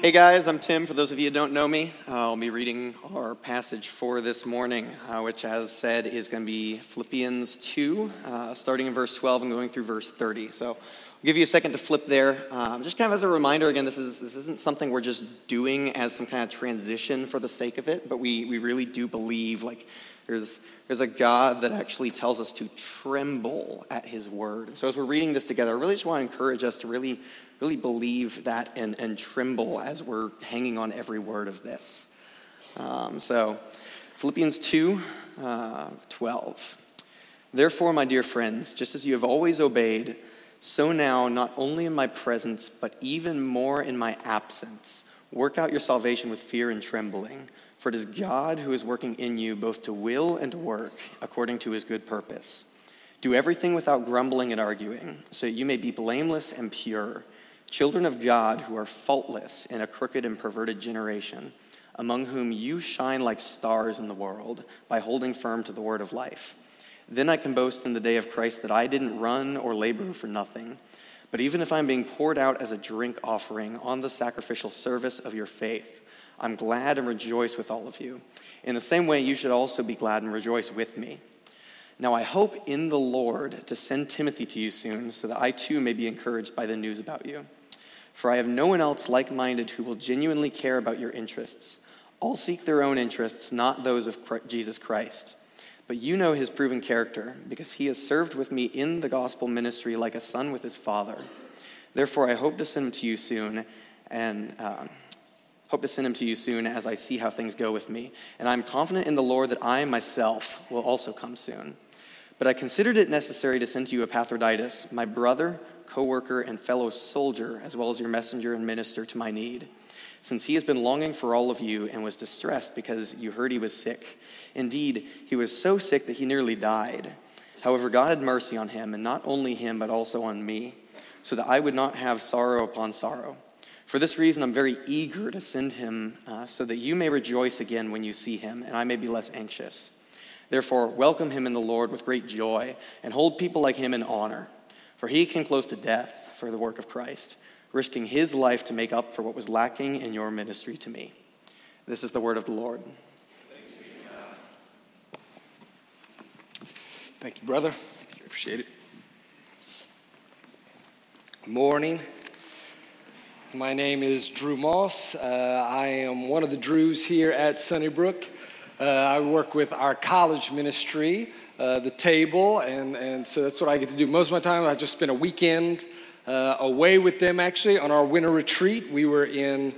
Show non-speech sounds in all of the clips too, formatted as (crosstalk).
Hey guys, I'm Tim. For those of you who don't know me, I'll be reading our passage for this morning, uh, which, as said, is going to be Philippians 2, uh, starting in verse 12 and going through verse 30. So give you a second to flip there. Um, just kind of as a reminder, again, this, is, this isn't something we're just doing as some kind of transition for the sake of it, but we, we really do believe like there's, there's a God that actually tells us to tremble at his word. And so as we're reading this together, I really just want to encourage us to really really believe that and, and tremble as we're hanging on every word of this. Um, so, Philippians 2 uh, 12. Therefore, my dear friends, just as you have always obeyed, so now, not only in my presence, but even more in my absence, work out your salvation with fear and trembling. For it is God who is working in you both to will and to work according to his good purpose. Do everything without grumbling and arguing, so that you may be blameless and pure children of God who are faultless in a crooked and perverted generation, among whom you shine like stars in the world by holding firm to the word of life. Then I can boast in the day of Christ that I didn't run or labor for nothing. But even if I'm being poured out as a drink offering on the sacrificial service of your faith, I'm glad and rejoice with all of you. In the same way, you should also be glad and rejoice with me. Now I hope in the Lord to send Timothy to you soon, so that I too may be encouraged by the news about you. For I have no one else like minded who will genuinely care about your interests. All seek their own interests, not those of Jesus Christ. But you know his proven character, because he has served with me in the gospel ministry like a son with his father. Therefore, I hope to send him to you soon, and uh, hope to send him to you soon as I see how things go with me. And I'm confident in the Lord that I myself will also come soon. But I considered it necessary to send to you Epaphroditus, my brother co worker, and fellow soldier, as well as your messenger and minister to my need, since he has been longing for all of you and was distressed because you heard he was sick. Indeed, he was so sick that he nearly died. However, God had mercy on him, and not only him, but also on me, so that I would not have sorrow upon sorrow. For this reason, I'm very eager to send him, uh, so that you may rejoice again when you see him, and I may be less anxious. Therefore, welcome him in the Lord with great joy, and hold people like him in honor. For he came close to death for the work of Christ, risking his life to make up for what was lacking in your ministry to me. This is the word of the Lord. Thank you, brother. Appreciate it. Morning. My name is Drew Moss. Uh, I am one of the Drews here at Sunnybrook. Uh, I work with our college ministry uh, the table, and, and so that's what I get to do. Most of my time, I just spend a weekend uh, away with them actually on our winter retreat. We were in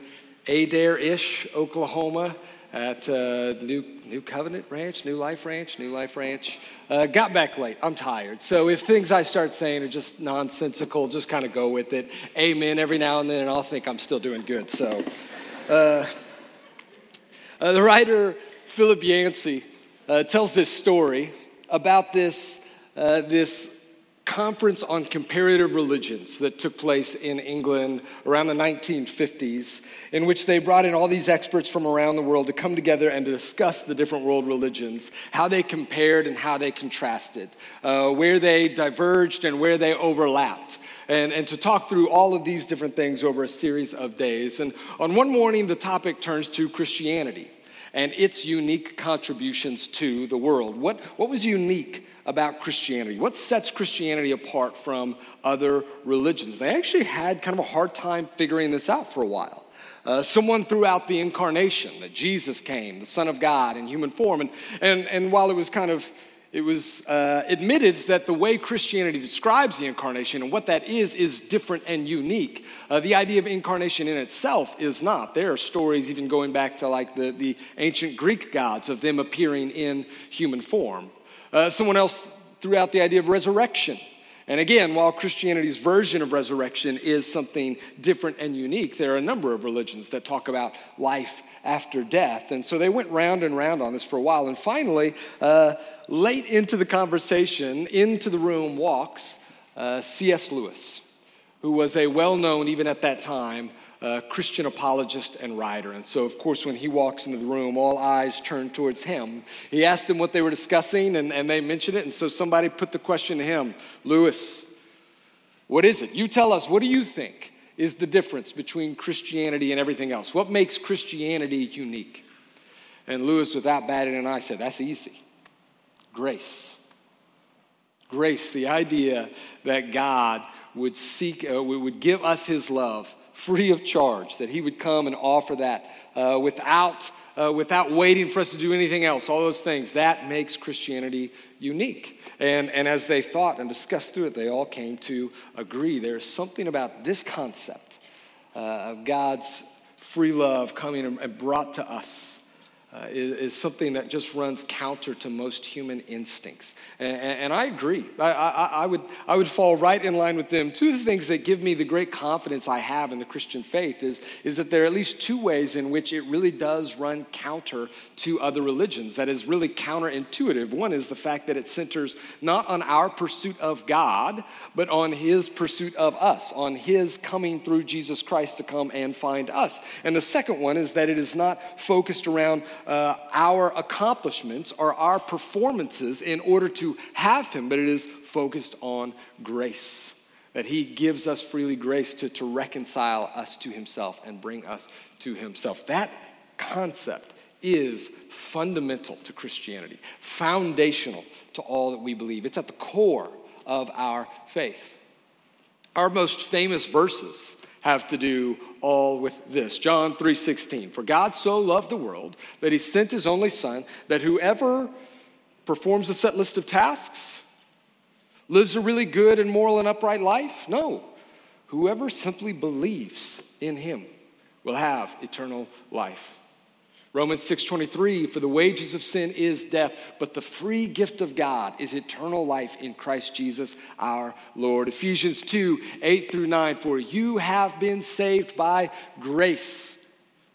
Adair ish, Oklahoma at uh, New, New Covenant Ranch, New Life Ranch, New Life Ranch. Uh, got back late. I'm tired. So if things I start saying are just nonsensical, just kind of go with it. Amen every now and then, and I'll think I'm still doing good. So uh, uh, the writer Philip Yancey uh, tells this story about this, uh, this conference on comparative religions that took place in England around the 1950s, in which they brought in all these experts from around the world to come together and to discuss the different world religions, how they compared and how they contrasted, uh, where they diverged and where they overlapped. And, and to talk through all of these different things over a series of days. And on one morning, the topic turns to Christianity and its unique contributions to the world. What, what was unique about Christianity? What sets Christianity apart from other religions? They actually had kind of a hard time figuring this out for a while. Uh, someone threw out the incarnation, that Jesus came, the Son of God in human form. And, and, and while it was kind of it was uh, admitted that the way Christianity describes the incarnation and what that is is different and unique. Uh, the idea of incarnation in itself is not. There are stories even going back to like the, the ancient Greek gods of them appearing in human form. Uh, someone else threw out the idea of resurrection. And again, while Christianity's version of resurrection is something different and unique, there are a number of religions that talk about life after death. And so they went round and round on this for a while. And finally, uh, late into the conversation, into the room walks uh, C.S. Lewis, who was a well known, even at that time, Christian apologist and writer. And so, of course, when he walks into the room, all eyes turn towards him. He asked them what they were discussing, and, and they mentioned it. And so somebody put the question to him Lewis, what is it? You tell us, what do you think? is the difference between Christianity and everything else? What makes Christianity unique? And Lewis, without batting an eye, said, That's easy grace. Grace, the idea that God would seek, uh, would give us his love free of charge, that he would come and offer that uh, without, uh, without waiting for us to do anything else, all those things. That makes Christianity unique. And, and as they thought and discussed through it, they all came to agree there's something about this concept uh, of God's free love coming and brought to us uh, is, is, something that just runs counter to most human instincts. And, and I agree. I, I, I, would, I would fall right in line with them. Two of the things that give me the great confidence I have in the Christian faith is, is that there are at least two ways in which it really does run counter to other religions. That is really counterintuitive. One is the fact that it centers not on our pursuit of God, but on His pursuit of us, on His coming through Jesus Christ to come and find us. And the second one is that it is not focused around uh, our accomplishments or our performances in order to have Him, but it is focused on grace. That He gives us freely grace to, to reconcile us to Himself and bring us to Himself. That concept is fundamental to Christianity, foundational to all that we believe. It's at the core of our faith. Our most famous verses have to do all with this. John 3:16. For God so loved the world that he sent his only son that whoever performs a set list of tasks lives a really good and moral and upright life? No. Whoever simply believes in him will have eternal life. Romans 6:23 for the wages of sin is death but the free gift of God is eternal life in Christ Jesus our Lord. Ephesians 2 8 through 9 for you have been saved by grace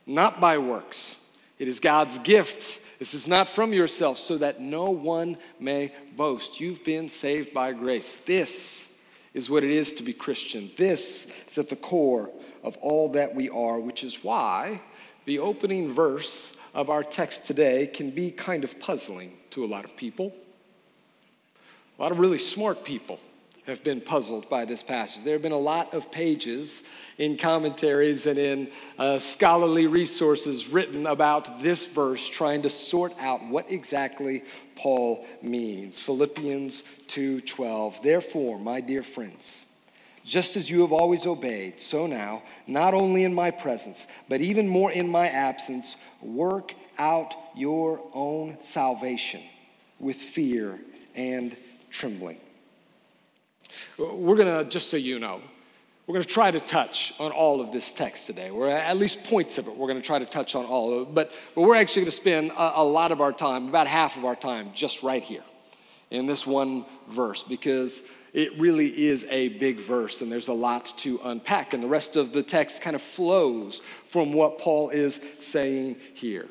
not by works. It is God's gift. This is not from yourself so that no one may boast. You've been saved by grace. This is what it is to be Christian. This is at the core of all that we are, which is why the opening verse of our text today can be kind of puzzling to a lot of people. A lot of really smart people have been puzzled by this passage. There have been a lot of pages in commentaries and in uh, scholarly resources written about this verse, trying to sort out what exactly Paul means. Philippians 2:12. Therefore, my dear friends, just as you have always obeyed, so now, not only in my presence, but even more in my absence, work out your own salvation with fear and trembling. We're going to, just so you know, we're going to try to touch on all of this text today. We're at least points of it. We're going to try to touch on all of it. But, but we're actually going to spend a, a lot of our time, about half of our time, just right here in this one verse because it really is a big verse and there's a lot to unpack. And the rest of the text kind of flows from what Paul is saying here.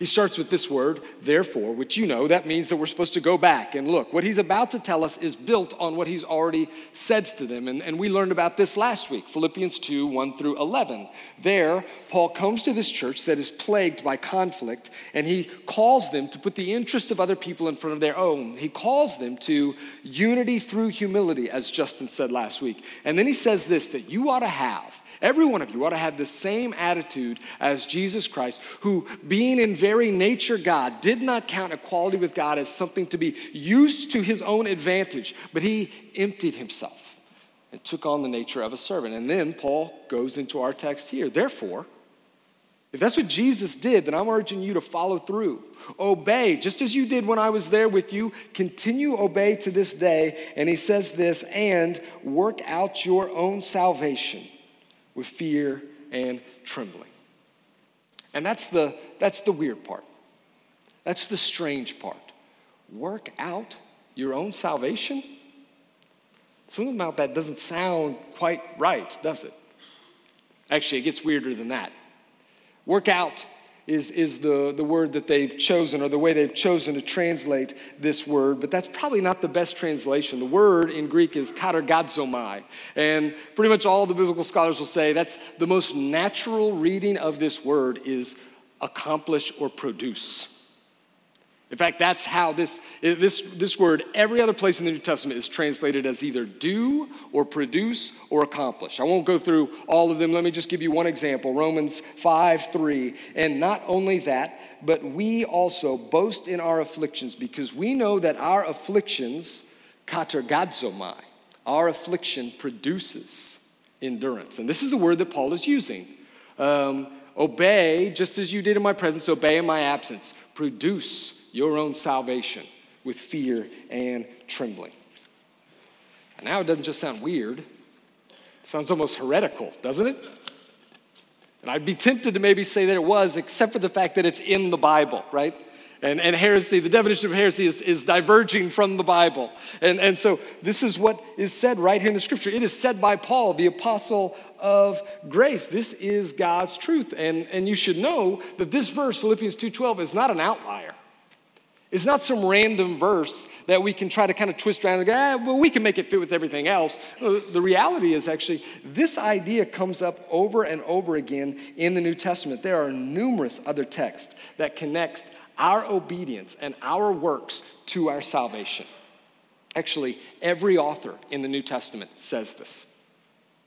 He starts with this word, therefore, which you know, that means that we're supposed to go back and look. What he's about to tell us is built on what he's already said to them. And, and we learned about this last week, Philippians 2 1 through 11. There, Paul comes to this church that is plagued by conflict, and he calls them to put the interest of other people in front of their own. He calls them to unity through humility, as Justin said last week. And then he says this that you ought to have Every one of you ought to have the same attitude as Jesus Christ, who, being in very nature God, did not count equality with God as something to be used to his own advantage, but he emptied himself and took on the nature of a servant. And then Paul goes into our text here. Therefore, if that's what Jesus did, then I'm urging you to follow through. Obey, just as you did when I was there with you. Continue obey to this day. And he says this, and work out your own salvation with fear and trembling. And that's the, that's the weird part. That's the strange part. Work out your own salvation? Something about that doesn't sound quite right, does it? Actually, it gets weirder than that. Work out is, is the, the word that they've chosen or the way they've chosen to translate this word, but that's probably not the best translation. The word in Greek is katergazomai, and pretty much all the biblical scholars will say that's the most natural reading of this word is accomplish or produce. In fact, that's how this, this, this word, every other place in the New Testament, is translated as either do or produce or accomplish. I won't go through all of them. Let me just give you one example Romans 5 3. And not only that, but we also boast in our afflictions because we know that our afflictions, katergazomai, our affliction produces endurance. And this is the word that Paul is using. Um, obey, just as you did in my presence, obey in my absence. Produce your own salvation with fear and trembling. And now it doesn't just sound weird, it sounds almost heretical, doesn't it? And I'd be tempted to maybe say that it was, except for the fact that it's in the Bible, right? And, and heresy, the definition of heresy is, is diverging from the Bible. And, and so this is what is said right here in the scripture. It is said by Paul, the apostle of grace. This is God's truth. And, and you should know that this verse, Philippians 2.12, is not an outlier. It's not some random verse that we can try to kind of twist around and go, ah, well, we can make it fit with everything else. The reality is actually, this idea comes up over and over again in the New Testament. There are numerous other texts that connect our obedience and our works to our salvation. Actually, every author in the New Testament says this.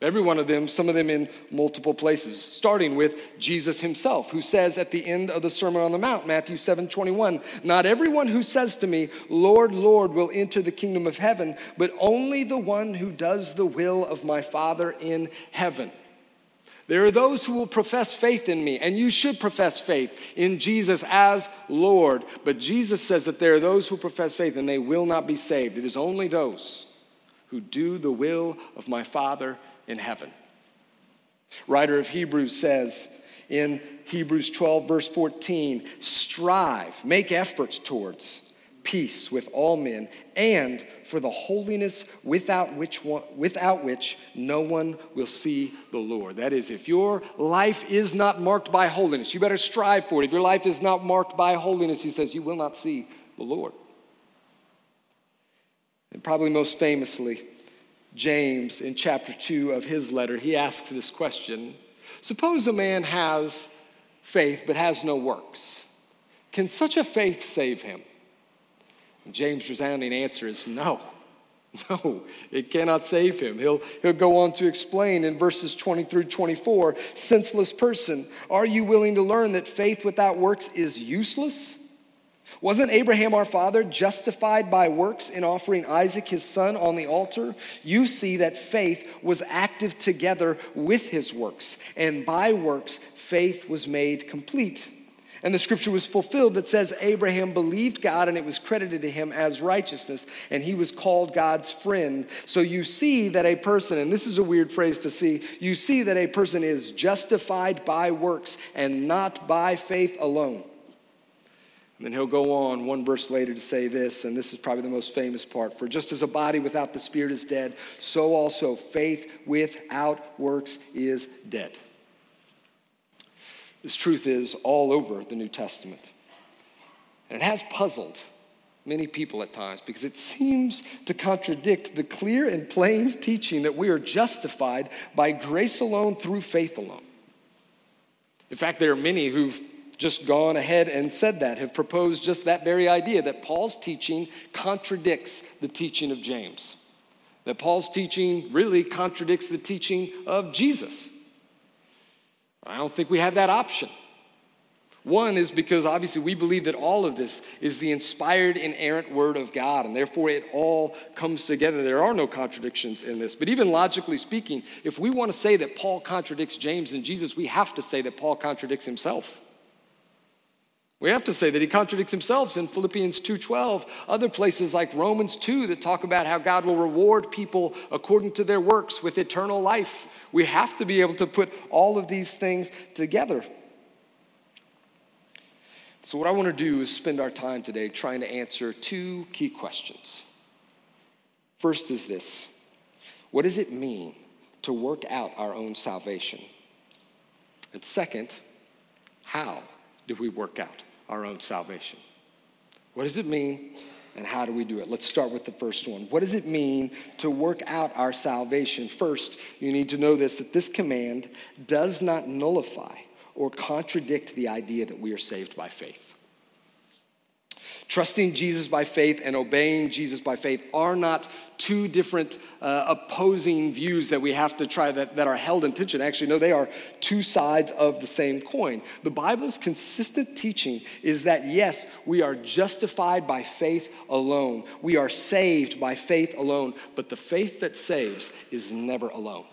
Every one of them, some of them in multiple places, starting with Jesus himself, who says at the end of the Sermon on the Mount, Matthew 7 21, Not everyone who says to me, Lord, Lord, will enter the kingdom of heaven, but only the one who does the will of my Father in heaven. There are those who will profess faith in me, and you should profess faith in Jesus as Lord. But Jesus says that there are those who profess faith and they will not be saved. It is only those who do the will of my Father in heaven. Writer of Hebrews says in Hebrews 12, verse 14, strive, make efforts towards peace with all men and for the holiness without which, one, without which no one will see the Lord. That is, if your life is not marked by holiness, you better strive for it. If your life is not marked by holiness, he says, you will not see the Lord. And probably most famously, James, in chapter 2 of his letter, he asks this question Suppose a man has faith but has no works. Can such a faith save him? And James' resounding answer is no. (laughs) No, it cannot save him. He'll, he'll go on to explain in verses 20 through 24 senseless person, are you willing to learn that faith without works is useless? Wasn't Abraham our father justified by works in offering Isaac his son on the altar? You see that faith was active together with his works, and by works, faith was made complete. And the scripture was fulfilled that says Abraham believed God and it was credited to him as righteousness, and he was called God's friend. So you see that a person, and this is a weird phrase to see, you see that a person is justified by works and not by faith alone. And then he'll go on one verse later to say this, and this is probably the most famous part For just as a body without the spirit is dead, so also faith without works is dead. This truth is all over the New Testament. And it has puzzled many people at times because it seems to contradict the clear and plain teaching that we are justified by grace alone through faith alone. In fact, there are many who've just gone ahead and said that, have proposed just that very idea that Paul's teaching contradicts the teaching of James. That Paul's teaching really contradicts the teaching of Jesus. I don't think we have that option. One is because obviously we believe that all of this is the inspired, inerrant word of God, and therefore it all comes together. There are no contradictions in this. But even logically speaking, if we want to say that Paul contradicts James and Jesus, we have to say that Paul contradicts himself. We have to say that he contradicts himself in Philippians 2:12, other places like Romans 2 that talk about how God will reward people according to their works with eternal life. We have to be able to put all of these things together. So what I want to do is spend our time today trying to answer two key questions. First is this. What does it mean to work out our own salvation? And second, how do we work out our own salvation. What does it mean and how do we do it? Let's start with the first one. What does it mean to work out our salvation? First, you need to know this that this command does not nullify or contradict the idea that we are saved by faith. Trusting Jesus by faith and obeying Jesus by faith are not two different uh, opposing views that we have to try that, that are held in tension. Actually, no, they are two sides of the same coin. The Bible's consistent teaching is that yes, we are justified by faith alone, we are saved by faith alone, but the faith that saves is never alone.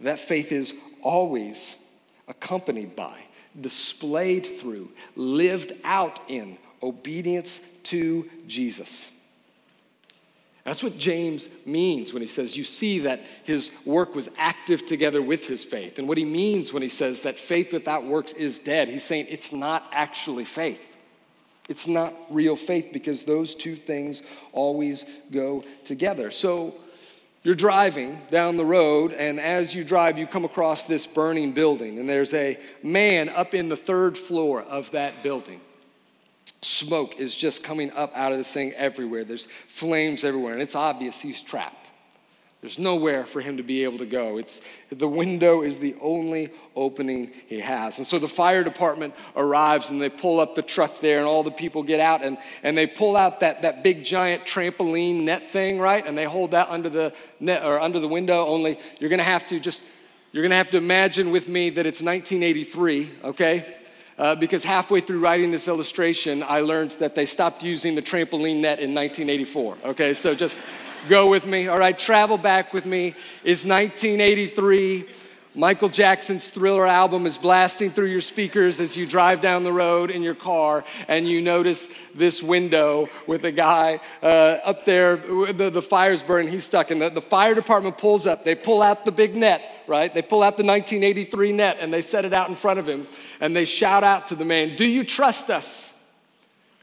That faith is always accompanied by displayed through, lived out in obedience to Jesus. That's what James means when he says, You see that his work was active together with his faith. And what he means when he says that faith without works is dead, he's saying it's not actually faith. It's not real faith because those two things always go together. So, you're driving down the road, and as you drive, you come across this burning building, and there's a man up in the third floor of that building. Smoke is just coming up out of this thing everywhere. There's flames everywhere, and it's obvious he's trapped. There's nowhere for him to be able to go. It's, the window is the only opening he has. And so the fire department arrives and they pull up the truck there, and all the people get out and, and they pull out that, that big giant trampoline net thing, right? And they hold that under the net or under the window. Only you're gonna have to just you're gonna have to imagine with me that it's 1983, okay? Uh, because halfway through writing this illustration, I learned that they stopped using the trampoline net in 1984. Okay, so just Go with me. All right, travel back with me. It's 1983. Michael Jackson's Thriller album is blasting through your speakers as you drive down the road in your car, and you notice this window with a guy uh, up there. The, the fire's burning, he's stuck in the, the fire department pulls up. They pull out the big net, right? They pull out the 1983 net and they set it out in front of him, and they shout out to the man, Do you trust us?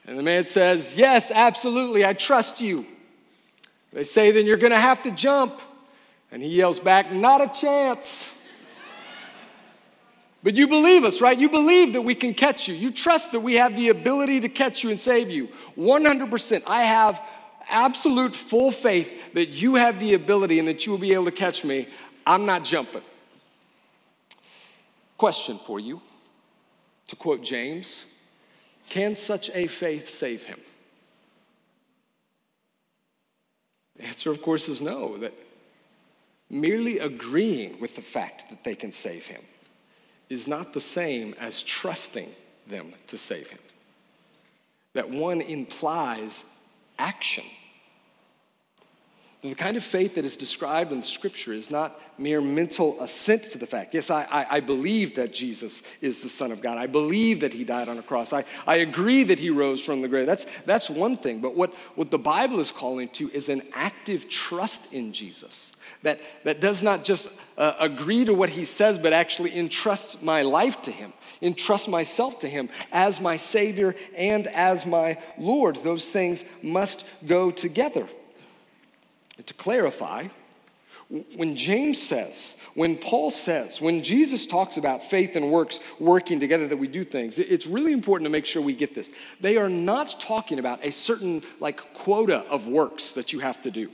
And the man says, Yes, absolutely, I trust you. They say, then you're going to have to jump. And he yells back, not a chance. But you believe us, right? You believe that we can catch you. You trust that we have the ability to catch you and save you. 100%. I have absolute full faith that you have the ability and that you will be able to catch me. I'm not jumping. Question for you to quote James Can such a faith save him? The answer, of course, is no, that merely agreeing with the fact that they can save him is not the same as trusting them to save him. That one implies action the kind of faith that is described in Scripture is not mere mental assent to the fact. Yes, I, I, I, believe that Jesus is the Son of God. I believe that He died on a cross. I, I agree that He rose from the grave. That's, that's one thing. But what, what the Bible is calling to is an active trust in Jesus that, that does not just uh, agree to what He says, but actually entrusts my life to Him, entrust myself to Him as my Savior and as my Lord. Those things must go together to clarify, when James says, when Paul says, when Jesus talks about faith and works working together that we do things, it's really important to make sure we get this. They are not talking about a certain like quota of works that you have to do.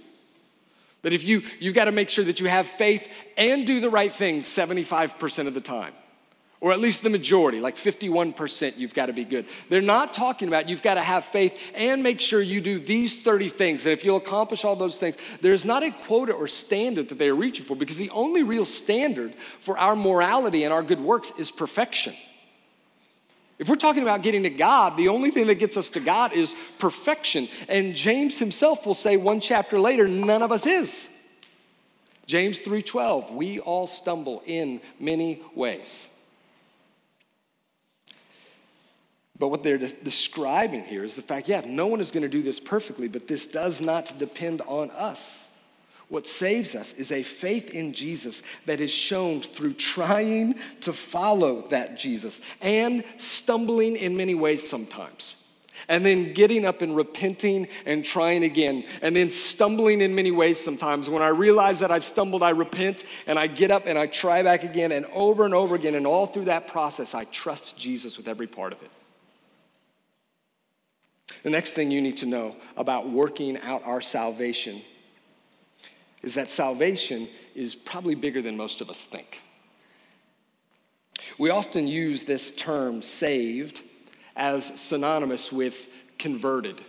That if you you've got to make sure that you have faith and do the right thing 75% of the time or at least the majority, like 51%, you've got to be good. They're not talking about you've got to have faith and make sure you do these 30 things. And if you'll accomplish all those things, there's not a quota or standard that they are reaching for because the only real standard for our morality and our good works is perfection. If we're talking about getting to God, the only thing that gets us to God is perfection. And James himself will say one chapter later, none of us is. James 3:12, we all stumble in many ways. But what they're de- describing here is the fact yeah, no one is going to do this perfectly, but this does not depend on us. What saves us is a faith in Jesus that is shown through trying to follow that Jesus and stumbling in many ways sometimes. And then getting up and repenting and trying again, and then stumbling in many ways sometimes. When I realize that I've stumbled, I repent and I get up and I try back again, and over and over again. And all through that process, I trust Jesus with every part of it. The next thing you need to know about working out our salvation is that salvation is probably bigger than most of us think. We often use this term saved as synonymous with converted.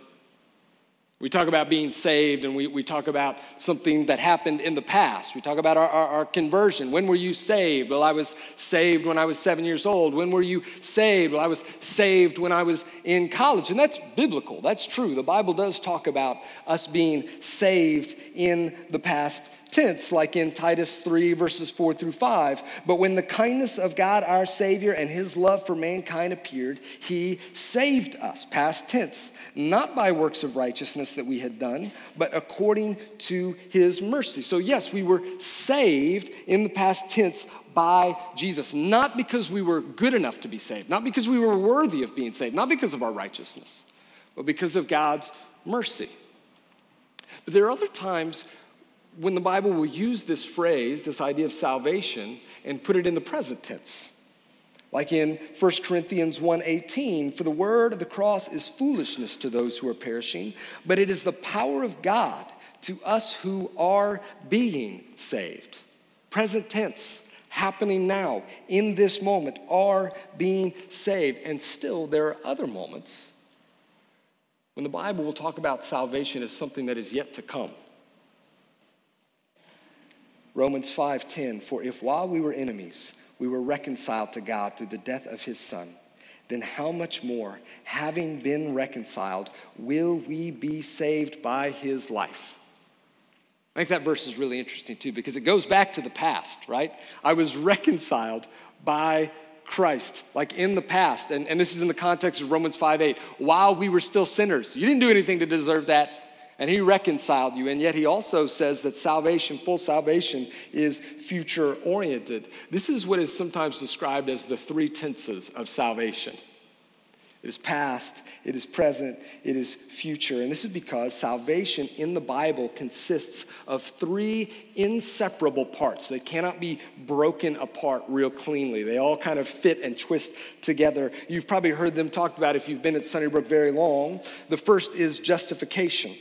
We talk about being saved and we, we talk about something that happened in the past. We talk about our, our, our, conversion. When were you saved? Well, I was saved when I was seven years old. When were you saved? Well, I was saved when I was in college. And that's biblical, that's true. The Bible does talk about us being saved in the past tense, like in Titus 3, verses 4 through 5. But when the kindness of God our Savior and his love for mankind appeared, he saved us, past tense, not by works of righteousness that we had done, but according to his mercy. So, yes, we were saved in the past tense by Jesus, not because we were good enough to be saved, not because we were worthy of being saved, not because of our righteousness, but because of God's mercy. But there are other times when the Bible will use this phrase, this idea of salvation, and put it in the present tense. Like in 1 Corinthians 1:18, for the word of the cross is foolishness to those who are perishing, but it is the power of God to us who are being saved. Present tense, happening now, in this moment, are being saved. And still, there are other moments when the Bible will talk about salvation as something that is yet to come. Romans 5:10 For if while we were enemies we were reconciled to God through the death of his son then how much more having been reconciled will we be saved by his life? I think that verse is really interesting too because it goes back to the past right? I was reconciled by Christ, like in the past, and, and this is in the context of Romans 5 8, while we were still sinners. You didn't do anything to deserve that and he reconciled you. And yet he also says that salvation, full salvation, is future oriented. This is what is sometimes described as the three tenses of salvation. It is past, it is present, it is future. And this is because salvation in the Bible consists of three inseparable parts. They cannot be broken apart real cleanly. They all kind of fit and twist together. You've probably heard them talked about if you've been at Sunnybrook very long. The first is justification.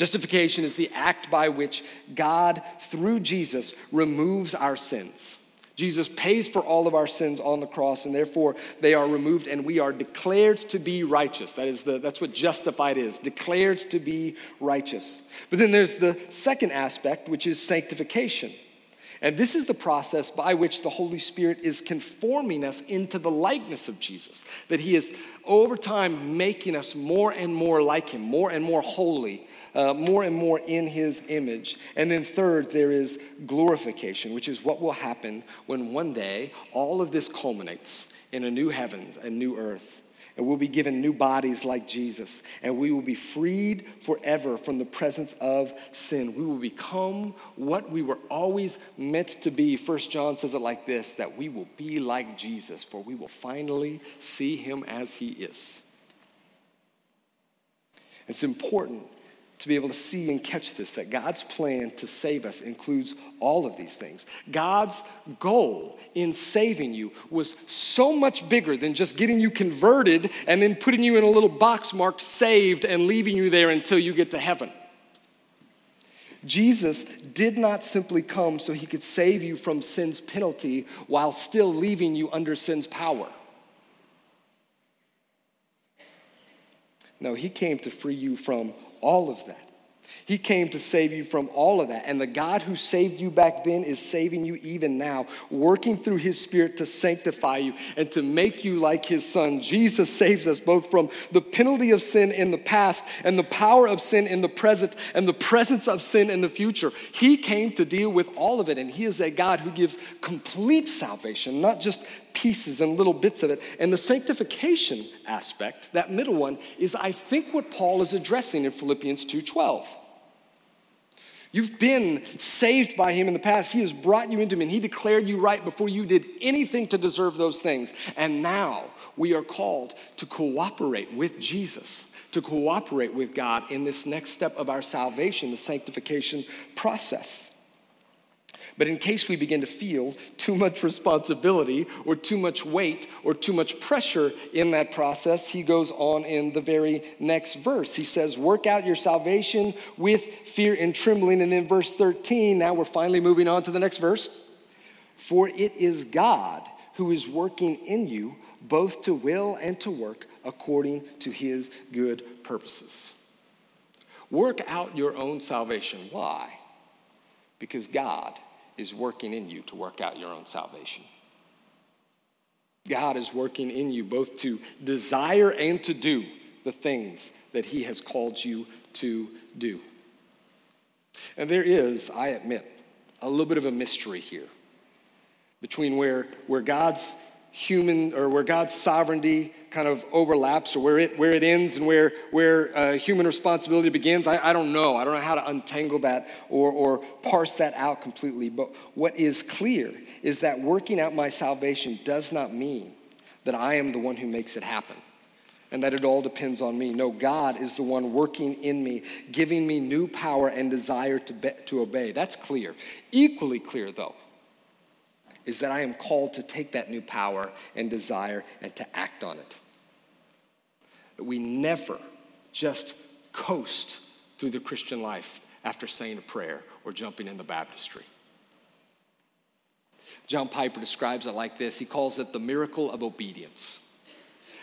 Justification is the act by which God, through Jesus, removes our sins. Jesus pays for all of our sins on the cross, and therefore they are removed, and we are declared to be righteous. That is the, that's what justified is, declared to be righteous. But then there's the second aspect, which is sanctification. And this is the process by which the Holy Spirit is conforming us into the likeness of Jesus. That He is over time making us more and more like Him, more and more holy, uh, more and more in his image. And then, third, there is glorification, which is what will happen when one day all of this culminates in a new heavens and new earth. And we'll be given new bodies like Jesus. And we will be freed forever from the presence of sin. We will become what we were always meant to be. First John says it like this that we will be like Jesus, for we will finally see him as he is. It's important to be able to see and catch this that God's plan to save us includes all of these things. God's goal in saving you was so much bigger than just getting you converted and then putting you in a little box marked saved and leaving you there until you get to heaven. Jesus did not simply come so he could save you from sin's penalty while still leaving you under sin's power. No, he came to free you from all of that. He came to save you from all of that. And the God who saved you back then is saving you even now, working through his spirit to sanctify you and to make you like his son. Jesus saves us both from the penalty of sin in the past and the power of sin in the present and the presence of sin in the future. He came to deal with all of it. And he is a God who gives complete salvation, not just pieces and little bits of it. And the sanctification aspect, that middle one, is I think what Paul is addressing in Philippians 2:12. You've been saved by him in the past. He has brought you into him and he declared you right before you did anything to deserve those things. And now we are called to cooperate with Jesus, to cooperate with God in this next step of our salvation, the sanctification process. But in case we begin to feel too much responsibility or too much weight or too much pressure in that process, he goes on in the very next verse. He says, Work out your salvation with fear and trembling. And then verse 13, now we're finally moving on to the next verse. For it is God who is working in you both to will and to work according to his good purposes. Work out your own salvation. Why? Because God is working in you to work out your own salvation. God is working in you both to desire and to do the things that He has called you to do. And there is, I admit, a little bit of a mystery here between where, where God's human or where God's sovereignty kind of overlaps or where it, where it ends and where, where uh, human responsibility begins. I, I don't know. I don't know how to untangle that or, or parse that out completely. But what is clear is that working out my salvation does not mean that I am the one who makes it happen and that it all depends on me. No, God is the one working in me, giving me new power and desire to, be, to obey. That's clear. Equally clear, though, is that I am called to take that new power and desire and to act on it. We never just coast through the Christian life after saying a prayer or jumping in the baptistry. John Piper describes it like this he calls it the miracle of obedience.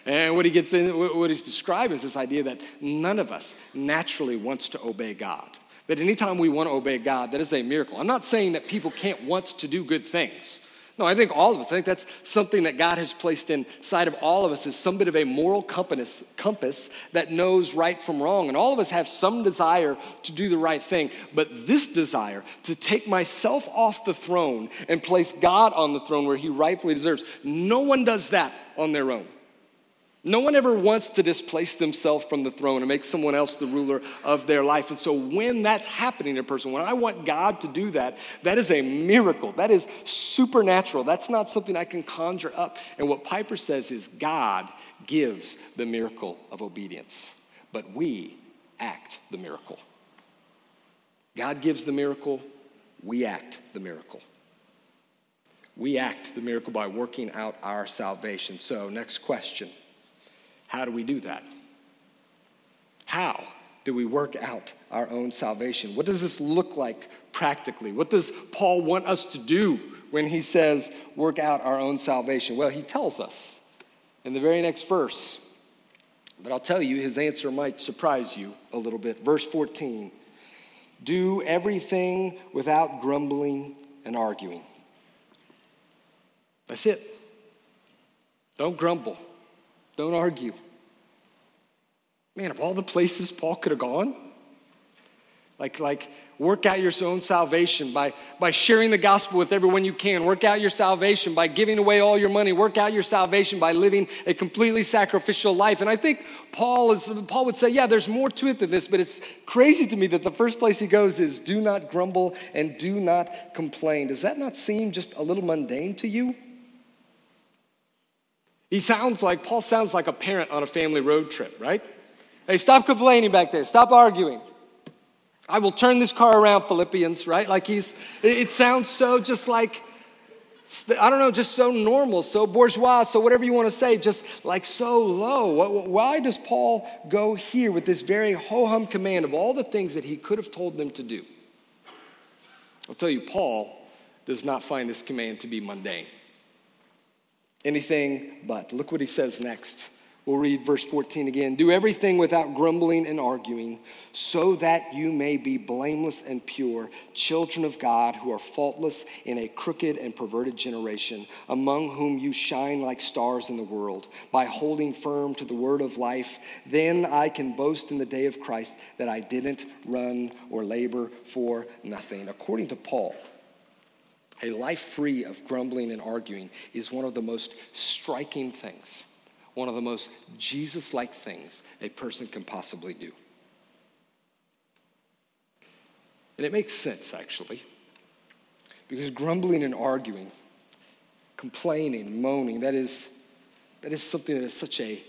And what he gets in, what he's describing is this idea that none of us naturally wants to obey God. That anytime we want to obey God, that is a miracle. I'm not saying that people can't want to do good things. No, I think all of us, I think that's something that God has placed inside of all of us is some bit of a moral compass, compass that knows right from wrong. And all of us have some desire to do the right thing. But this desire to take myself off the throne and place God on the throne where he rightfully deserves, no one does that on their own. No one ever wants to displace themselves from the throne and make someone else the ruler of their life. And so when that's happening in a person, when I want God to do that, that is a miracle. That is supernatural. That's not something I can conjure up. And what Piper says is God gives the miracle of obedience, but we act the miracle. God gives the miracle, we act the miracle. We act the miracle by working out our salvation. So, next question. How do we do that? How do we work out our own salvation? What does this look like practically? What does Paul want us to do when he says, work out our own salvation? Well, he tells us in the very next verse. But I'll tell you, his answer might surprise you a little bit. Verse 14 Do everything without grumbling and arguing. That's it. Don't grumble. Don't argue. Man, of all the places Paul could have gone, like, like work out your own salvation by, by sharing the gospel with everyone you can. Work out your salvation by giving away all your money. Work out your salvation by living a completely sacrificial life. And I think Paul, is, Paul would say, yeah, there's more to it than this, but it's crazy to me that the first place he goes is do not grumble and do not complain. Does that not seem just a little mundane to you? He sounds like, Paul sounds like a parent on a family road trip, right? Hey, stop complaining back there. Stop arguing. I will turn this car around, Philippians, right? Like he's, it sounds so just like, I don't know, just so normal, so bourgeois, so whatever you want to say, just like so low. Why does Paul go here with this very ho hum command of all the things that he could have told them to do? I'll tell you, Paul does not find this command to be mundane anything but. Look what he says next. We'll read verse 14 again. Do everything without grumbling and arguing, so that you may be blameless and pure, children of God who are faultless in a crooked and perverted generation, among whom you shine like stars in the world, by holding firm to the word of life. Then I can boast in the day of Christ that I didn't run or labor for nothing. According to Paul, a life free of grumbling and arguing is one of the most striking things, one of the most Jesus like things a person can possibly do. And it makes sense, actually, because grumbling and arguing, complaining, moaning, that is, that is something that is such a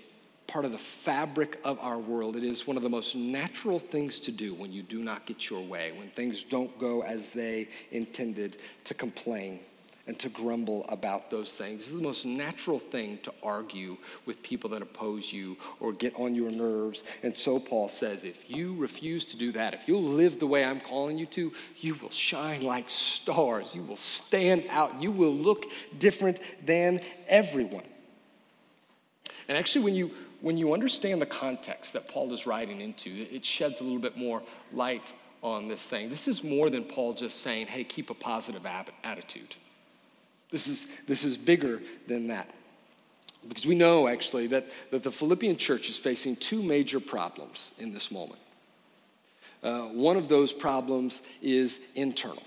part of the fabric of our world. It is one of the most natural things to do when you do not get your way, when things don't go as they intended, to complain and to grumble about those things. Is the most natural thing to argue with people that oppose you or get on your nerves. And so Paul says if you refuse to do that, if you'll live the way I'm calling you to, you will shine like stars. You will stand out. You will look different than everyone. And actually, when you, when you understand the context that Paul is writing into, it sheds a little bit more light on this thing. This is more than Paul just saying, hey, keep a positive attitude. This is, this is bigger than that. Because we know actually that, that the Philippian church is facing two major problems in this moment. Uh, one of those problems is internal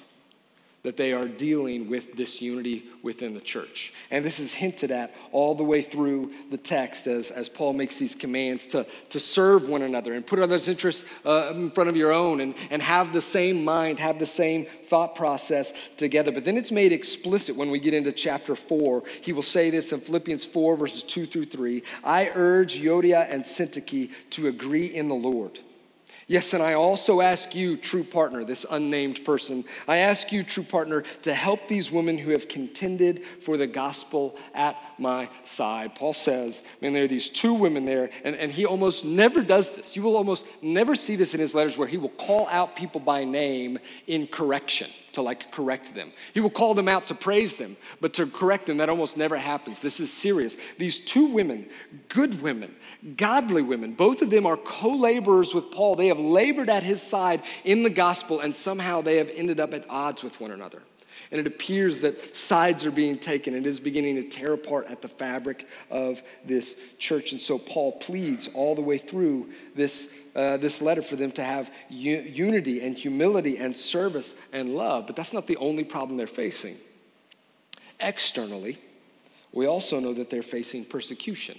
that they are dealing with disunity within the church. And this is hinted at all the way through the text as, as Paul makes these commands to, to serve one another and put others' interests uh, in front of your own and, and have the same mind, have the same thought process together. But then it's made explicit when we get into chapter 4. He will say this in Philippians 4, verses 2 through 3 I urge Euodia and Syntyche to agree in the Lord. Yes, and I also ask you, true partner, this unnamed person, I ask you, true partner, to help these women who have contended for the gospel at my side. Paul says, man, there are these two women there, and, and he almost never does this. You will almost never see this in his letters where he will call out people by name in correction to like correct them. He will call them out to praise them, but to correct them, that almost never happens. This is serious. These two women, good women, godly women, both of them are co laborers with Paul. They have labored at his side in the gospel, and somehow they have ended up at odds with one another. And it appears that sides are being taken. It is beginning to tear apart at the fabric of this church. And so Paul pleads all the way through this uh, this letter for them to have u- unity and humility and service and love. But that's not the only problem they're facing. Externally, we also know that they're facing persecution.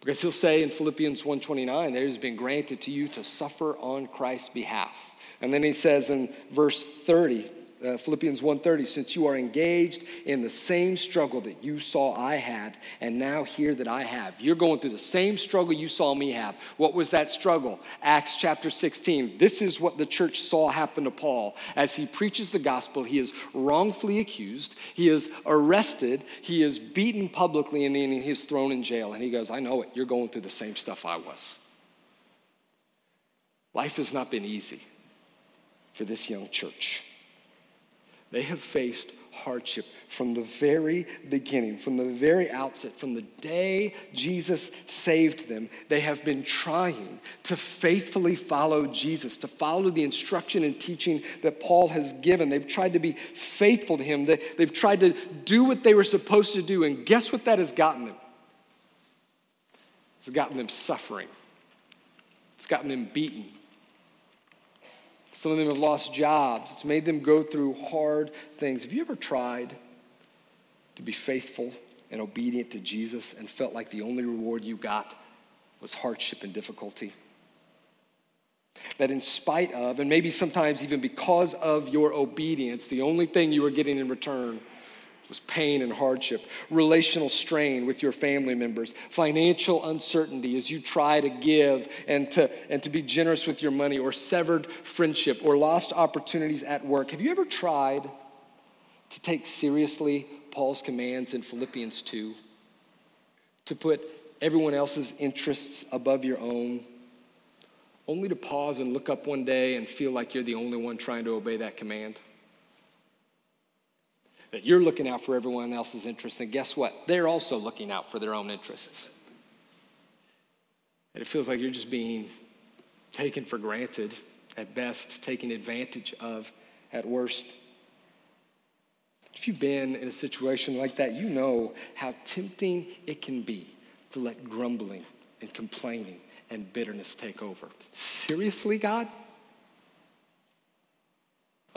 Because he'll say in Philippians 1:29, there has been granted to you to suffer on Christ's behalf. And then he says in verse 30, uh, Philippians 1:30 since you are engaged in the same struggle that you saw I had and now hear that I have. You're going through the same struggle you saw me have. What was that struggle? Acts chapter 16 this is what the church saw happen to Paul. As he preaches the gospel he is wrongfully accused he is arrested he is beaten publicly and then he is thrown in jail. And he goes I know it. You're going through the same stuff I was. Life has not been easy for this young church they have faced hardship from the very beginning, from the very outset, from the day Jesus saved them. They have been trying to faithfully follow Jesus, to follow the instruction and teaching that Paul has given. They've tried to be faithful to him, they, have tried to do what they were supposed to do. And guess what that has gotten them? It's gotten them suffering, it's gotten them beaten. Some of them have lost jobs. It's made them go through hard things. Have you ever tried to be faithful and obedient to Jesus and felt like the only reward you got was hardship and difficulty? That in spite of, and maybe sometimes even because of your obedience, the only thing you were getting in return was pain and hardship, relational strain with your family members, financial uncertainty as you try to give and to, and to be generous with your money, or severed friendship, or lost opportunities at work. Have you ever tried to take seriously Paul's commands in Philippians 2? To put everyone else's interests above your own, only to pause and look up one day and feel like you're the only one trying to obey that command? That you're looking out for everyone else's interests, and guess what? They're also looking out for their own interests. And it feels like you're just being taken for granted at best, taken advantage of at worst. If you've been in a situation like that, you know how tempting it can be to let grumbling and complaining and bitterness take over. Seriously, God?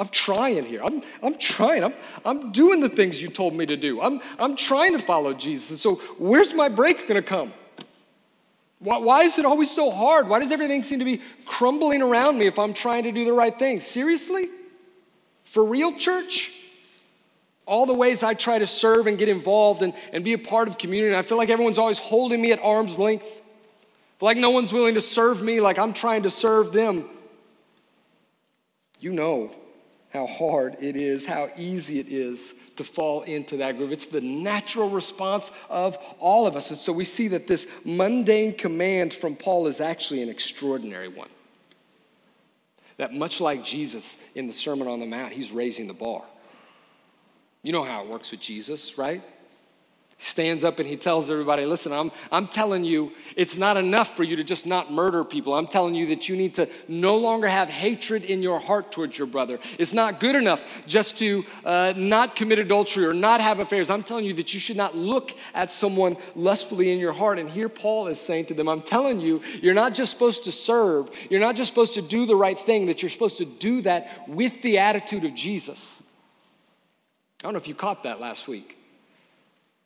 I'm trying here. I'm, I'm trying. I'm, I'm doing the things you told me to do. I'm, I'm trying to follow Jesus. And so, where's my break going to come? Why, why is it always so hard? Why does everything seem to be crumbling around me if I'm trying to do the right thing? Seriously? For real, church? All the ways I try to serve and get involved and, and be a part of community, I feel like everyone's always holding me at arm's length. Like no one's willing to serve me like I'm trying to serve them. You know how hard it is, how easy it is to fall into that groove. It's the natural response of all of us. And so we see that this mundane command from Paul is actually an extraordinary one. That much like Jesus in the Sermon on the Mount, he's raising the bar. You know how it works with Jesus, right? Stands up and he tells everybody, listen, I'm, I'm telling you, it's not enough for you to just not murder people. I'm telling you that you need to no longer have hatred in your heart towards your brother. It's not good enough just to uh, not commit adultery or not have affairs. I'm telling you that you should not look at someone lustfully in your heart. And here Paul is saying to them, I'm telling you, you're not just supposed to serve, you're not just supposed to do the right thing, that you're supposed to do that with the attitude of Jesus. I don't know if you caught that last week.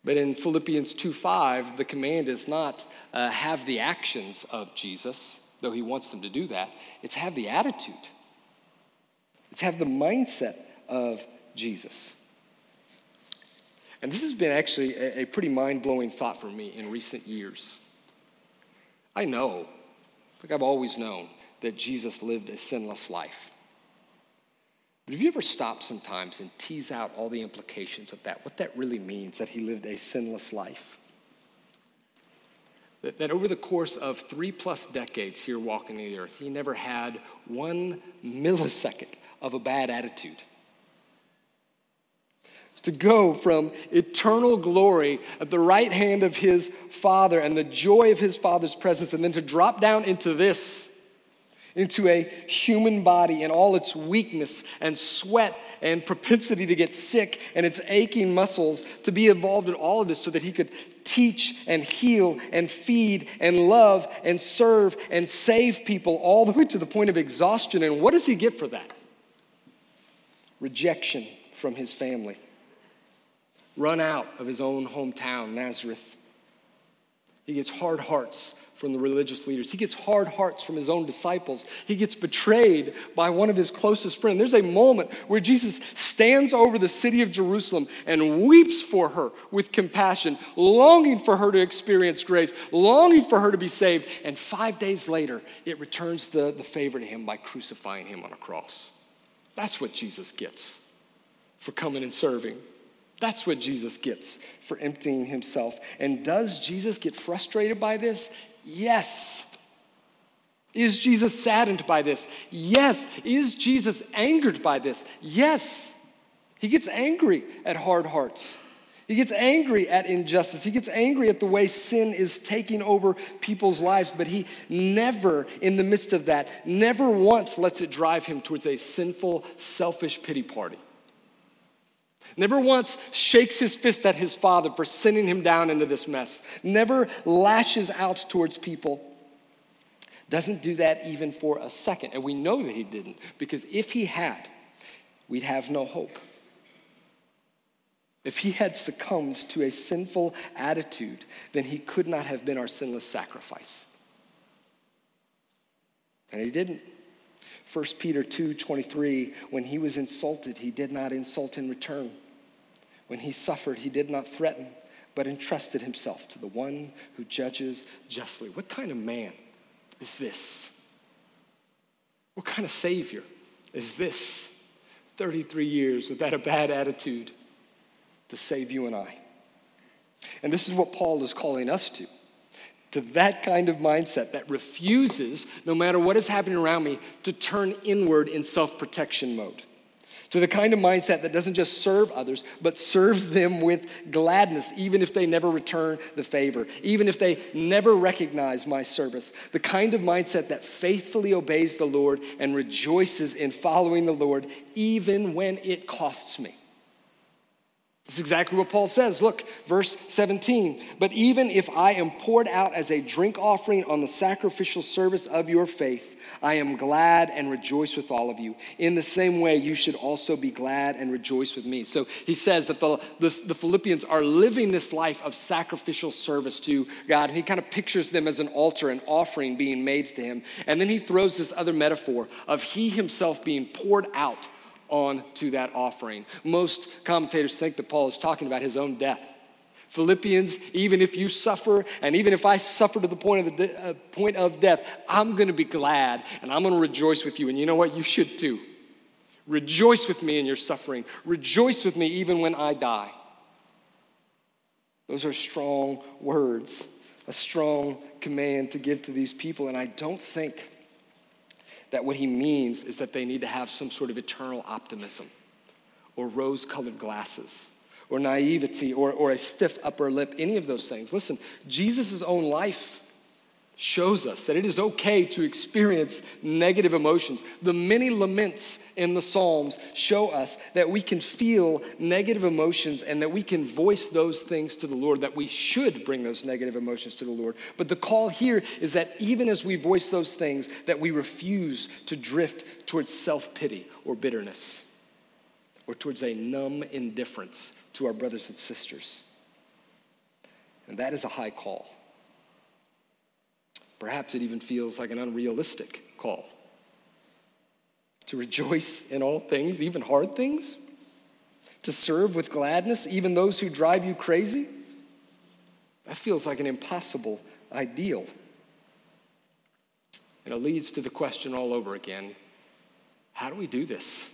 But in Philippians 2 5, the command is not uh, have the actions of Jesus, though he wants them to do that. It's have the attitude, it's have the mindset of Jesus. And this has been actually a, a pretty mind blowing thought for me in recent years. I know, like I've always known, that Jesus lived a sinless life. But have you ever stopped sometimes and tease out all the implications of that? What that really means that he lived a sinless life? That, that over the course of three plus decades here walking the earth, he never had one millisecond of a bad attitude. To go from eternal glory at the right hand of his Father and the joy of his Father's presence, and then to drop down into this into a human body and all its weakness and sweat and propensity to get sick and its aching muscles to be involved in all of this so that he could teach and heal and feed and love and serve and save people all the way to the point of exhaustion. And what does he get for that? Rejection from his family, run out of his own hometown, Nazareth. He gets hard hearts from the religious leaders. He gets hard hearts from his own disciples. He gets betrayed by one of his closest friends. There's a moment where Jesus stands over the city of Jerusalem and weeps for her with compassion, longing for her to experience grace, longing for her to be saved. And five days later, it returns the, the favor to him by crucifying him on a cross. That's what Jesus gets for coming and serving. That's what Jesus gets for emptying himself. And does Jesus get frustrated by this? Yes. Is Jesus saddened by this? Yes. Is Jesus angered by this? Yes. He gets angry at hard hearts. He gets angry at injustice. He gets angry at the way sin is taking over people's lives, but he never, in the midst of that, never once lets it drive him towards a sinful, selfish pity party. Never once shakes his fist at his father for sending him down into this mess. Never lashes out towards people. Doesn't do that even for a second. And we know that he didn't, because if he had, we'd have no hope. If he had succumbed to a sinful attitude, then he could not have been our sinless sacrifice. And he didn't. 1 Peter 2 23, when he was insulted, he did not insult in return. When he suffered, he did not threaten, but entrusted himself to the one who judges justly. What kind of man is this? What kind of Savior is this? 33 years without a bad attitude to save you and I. And this is what Paul is calling us to to that kind of mindset that refuses, no matter what is happening around me, to turn inward in self protection mode to the kind of mindset that doesn't just serve others, but serves them with gladness, even if they never return the favor, even if they never recognize my service. The kind of mindset that faithfully obeys the Lord and rejoices in following the Lord, even when it costs me. That's exactly what Paul says. Look, verse 17. But even if I am poured out as a drink offering on the sacrificial service of your faith, I am glad and rejoice with all of you. In the same way, you should also be glad and rejoice with me. So he says that the, the, the Philippians are living this life of sacrificial service to God. And he kind of pictures them as an altar, an offering being made to him. And then he throws this other metaphor of he himself being poured out on to that offering. Most commentators think that Paul is talking about his own death. Philippians, even if you suffer, and even if I suffer to the point of, the de- uh, point of death, I'm going to be glad and I'm going to rejoice with you. And you know what? You should too. Rejoice with me in your suffering. Rejoice with me even when I die. Those are strong words, a strong command to give to these people. And I don't think that what he means is that they need to have some sort of eternal optimism or rose colored glasses or naivety or, or a stiff upper lip, any of those things. Listen, Jesus' own life shows us that it is okay to experience negative emotions. The many laments in the Psalms show us that we can feel negative emotions and that we can voice those things to the Lord, that we should bring those negative emotions to the Lord. But the call here is that even as we voice those things, that we refuse to drift towards self-pity or bitterness or towards a numb indifference to our brothers and sisters. And that is a high call. Perhaps it even feels like an unrealistic call. To rejoice in all things, even hard things. To serve with gladness, even those who drive you crazy. That feels like an impossible ideal. And it leads to the question all over again how do we do this?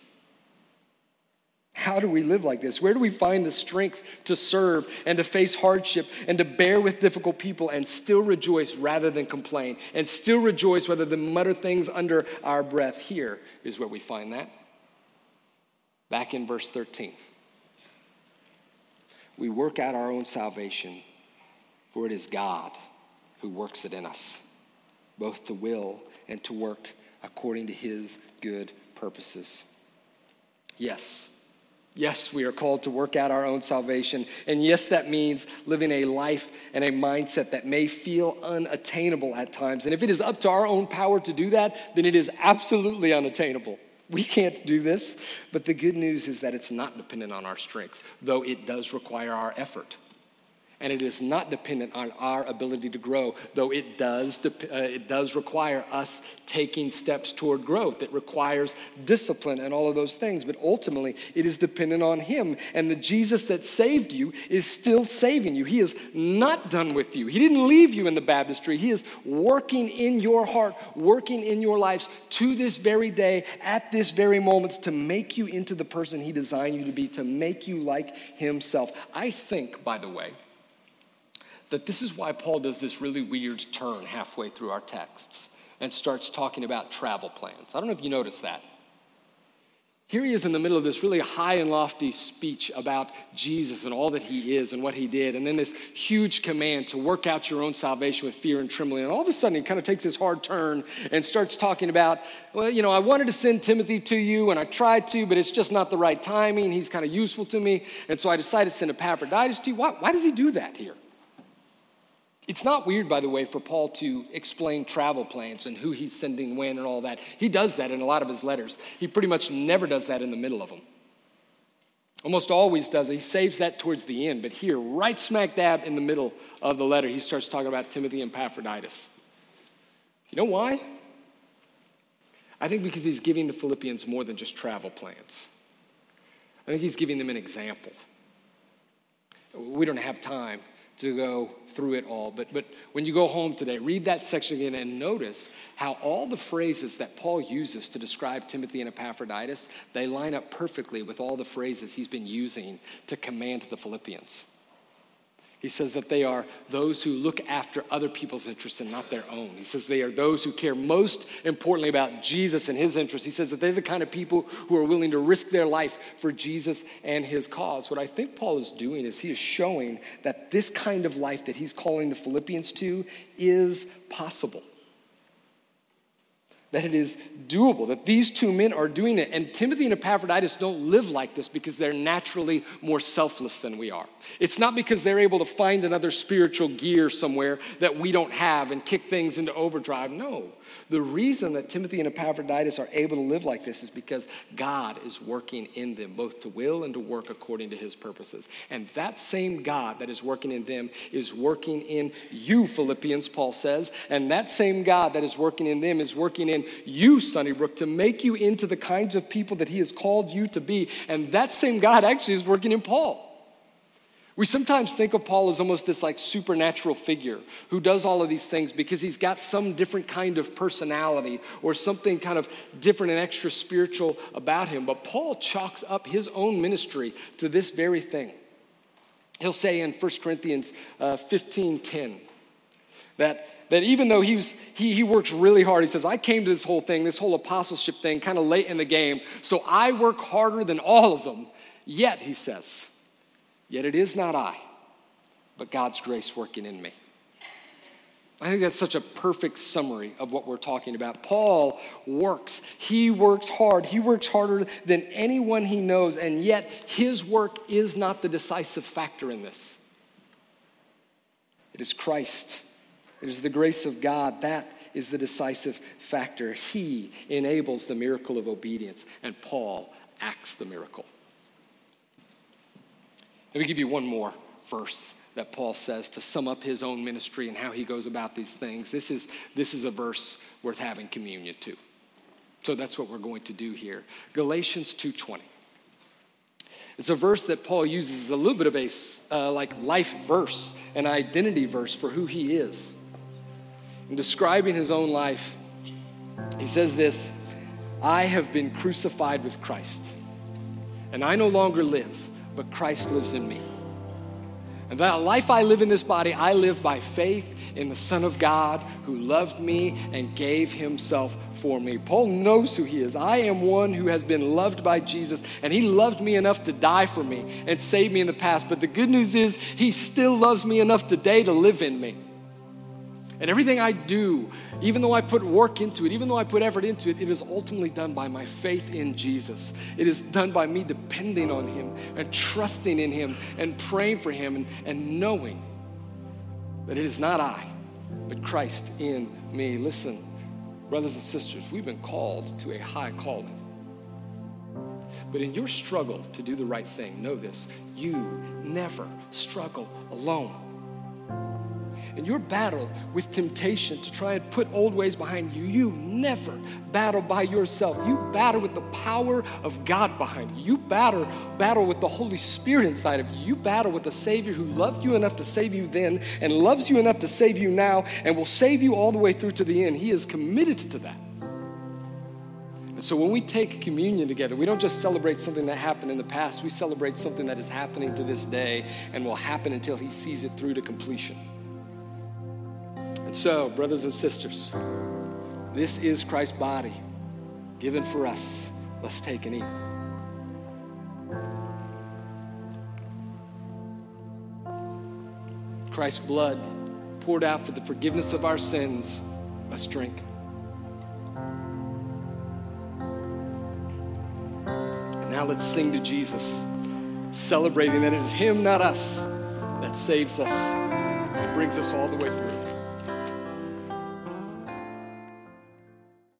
How do we live like this? Where do we find the strength to serve and to face hardship and to bear with difficult people and still rejoice rather than complain and still rejoice rather than mutter things under our breath? Here is where we find that. Back in verse 13. We work out our own salvation, for it is God who works it in us, both to will and to work according to his good purposes. Yes. Yes, we are called to work out our own salvation. And yes, that means living a life and a mindset that may feel unattainable at times. And if it is up to our own power to do that, then it is absolutely unattainable. We can't do this. But the good news is that it's not dependent on our strength, though it does require our effort and it is not dependent on our ability to grow, though it does, uh, it does require us taking steps toward growth. It requires discipline and all of those things, but ultimately it is dependent on Him. And the Jesus that saved you is still saving you. He is not done with you. He didn't leave you in the baptistry. He is working in your heart, working in your lives to this very day, at this very moment, to make you into the person He designed you to be, to make you like Himself. I think, by the way, that this is why Paul does this really weird turn halfway through our texts and starts talking about travel plans. I don't know if you noticed that. Here he is in the middle of this really high and lofty speech about Jesus and all that he is and what he did, and then this huge command to work out your own salvation with fear and trembling. And all of a sudden, he kind of takes this hard turn and starts talking about, well, you know, I wanted to send Timothy to you, and I tried to, but it's just not the right timing. He's kind of useful to me, and so I decided to send Epaphroditus to you. Why, why does he do that here? It's not weird, by the way, for Paul to explain travel plans and who he's sending when and all that. He does that in a lot of his letters. He pretty much never does that in the middle of them. Almost always does. He saves that towards the end. But here, right smack dab in the middle of the letter, he starts talking about Timothy and Epaphroditus. You know why? I think because he's giving the Philippians more than just travel plans. I think he's giving them an example. We don't have time to go through it all. But, but when you go home today, read that section again and notice how all the phrases that Paul uses to describe Timothy and Epaphroditus, they line up perfectly with all the phrases he's been using to command the Philippians. He says that they are those who look after other people's interests and not their own. He says they are those who care most importantly about Jesus and his interests. He says that they're the kind of people who are willing to risk their life for Jesus and his cause. What I think Paul is doing is he is showing that this kind of life that he's calling the Philippians to is possible that it is doable, that these two men are doing it. And Timothy and Epaphroditus don't live like this because they're naturally more selfless than we are. It's not because they're able to find another spiritual gear somewhere that we don't have and kick things into overdrive. No. The reason that Timothy and Epaphroditus are able to live like this is because God is working in them, both to will and to work according to his purposes. And that same God that is working in them is working in you, Philippians, Paul says. And that same God that is working in them is working in you, Sunnybrook, to make you into the kinds of people that he has called you to be. And that same God actually is working in Paul. We sometimes think of Paul as almost this like supernatural figure who does all of these things because he's got some different kind of personality or something kind of different and extra spiritual about him. But Paul chalks up his own ministry to this very thing. He'll say in 1 Corinthians uh, 15 10 that, that even though he, was, he, he works really hard, he says, I came to this whole thing, this whole apostleship thing, kind of late in the game, so I work harder than all of them. Yet, he says, Yet it is not I, but God's grace working in me. I think that's such a perfect summary of what we're talking about. Paul works. He works hard. He works harder than anyone he knows, and yet his work is not the decisive factor in this. It is Christ. It is the grace of God. That is the decisive factor. He enables the miracle of obedience, and Paul acts the miracle. Let me give you one more verse that Paul says to sum up his own ministry and how he goes about these things. This is, this is a verse worth having communion to. So that's what we're going to do here. Galatians 2:20. It's a verse that Paul uses as a little bit of a uh, like life verse, an identity verse for who he is. In describing his own life, he says this, I have been crucified with Christ, and I no longer live, but Christ lives in me. And that life I live in this body, I live by faith in the Son of God who loved me and gave himself for me. Paul knows who he is. I am one who has been loved by Jesus, and he loved me enough to die for me and save me in the past. But the good news is, he still loves me enough today to live in me. And everything I do, even though I put work into it, even though I put effort into it, it is ultimately done by my faith in Jesus. It is done by me depending on Him and trusting in Him and praying for Him and, and knowing that it is not I, but Christ in me. Listen, brothers and sisters, we've been called to a high calling. But in your struggle to do the right thing, know this you never struggle alone in your battle with temptation to try and put old ways behind you, you never battle by yourself. You battle with the power of God behind you. You battle, battle with the Holy Spirit inside of you. You battle with the Savior who loved you enough to save you then and loves you enough to save you now and will save you all the way through to the end. He is committed to that. And so when we take communion together, we don't just celebrate something that happened in the past, we celebrate something that is happening to this day and will happen until He sees it through to completion. And so, brothers and sisters, this is Christ's body given for us. Let's take and eat. Christ's blood poured out for the forgiveness of our sins. Let's drink. And now let's sing to Jesus, celebrating that it is Him, not us, that saves us and brings us all the way through.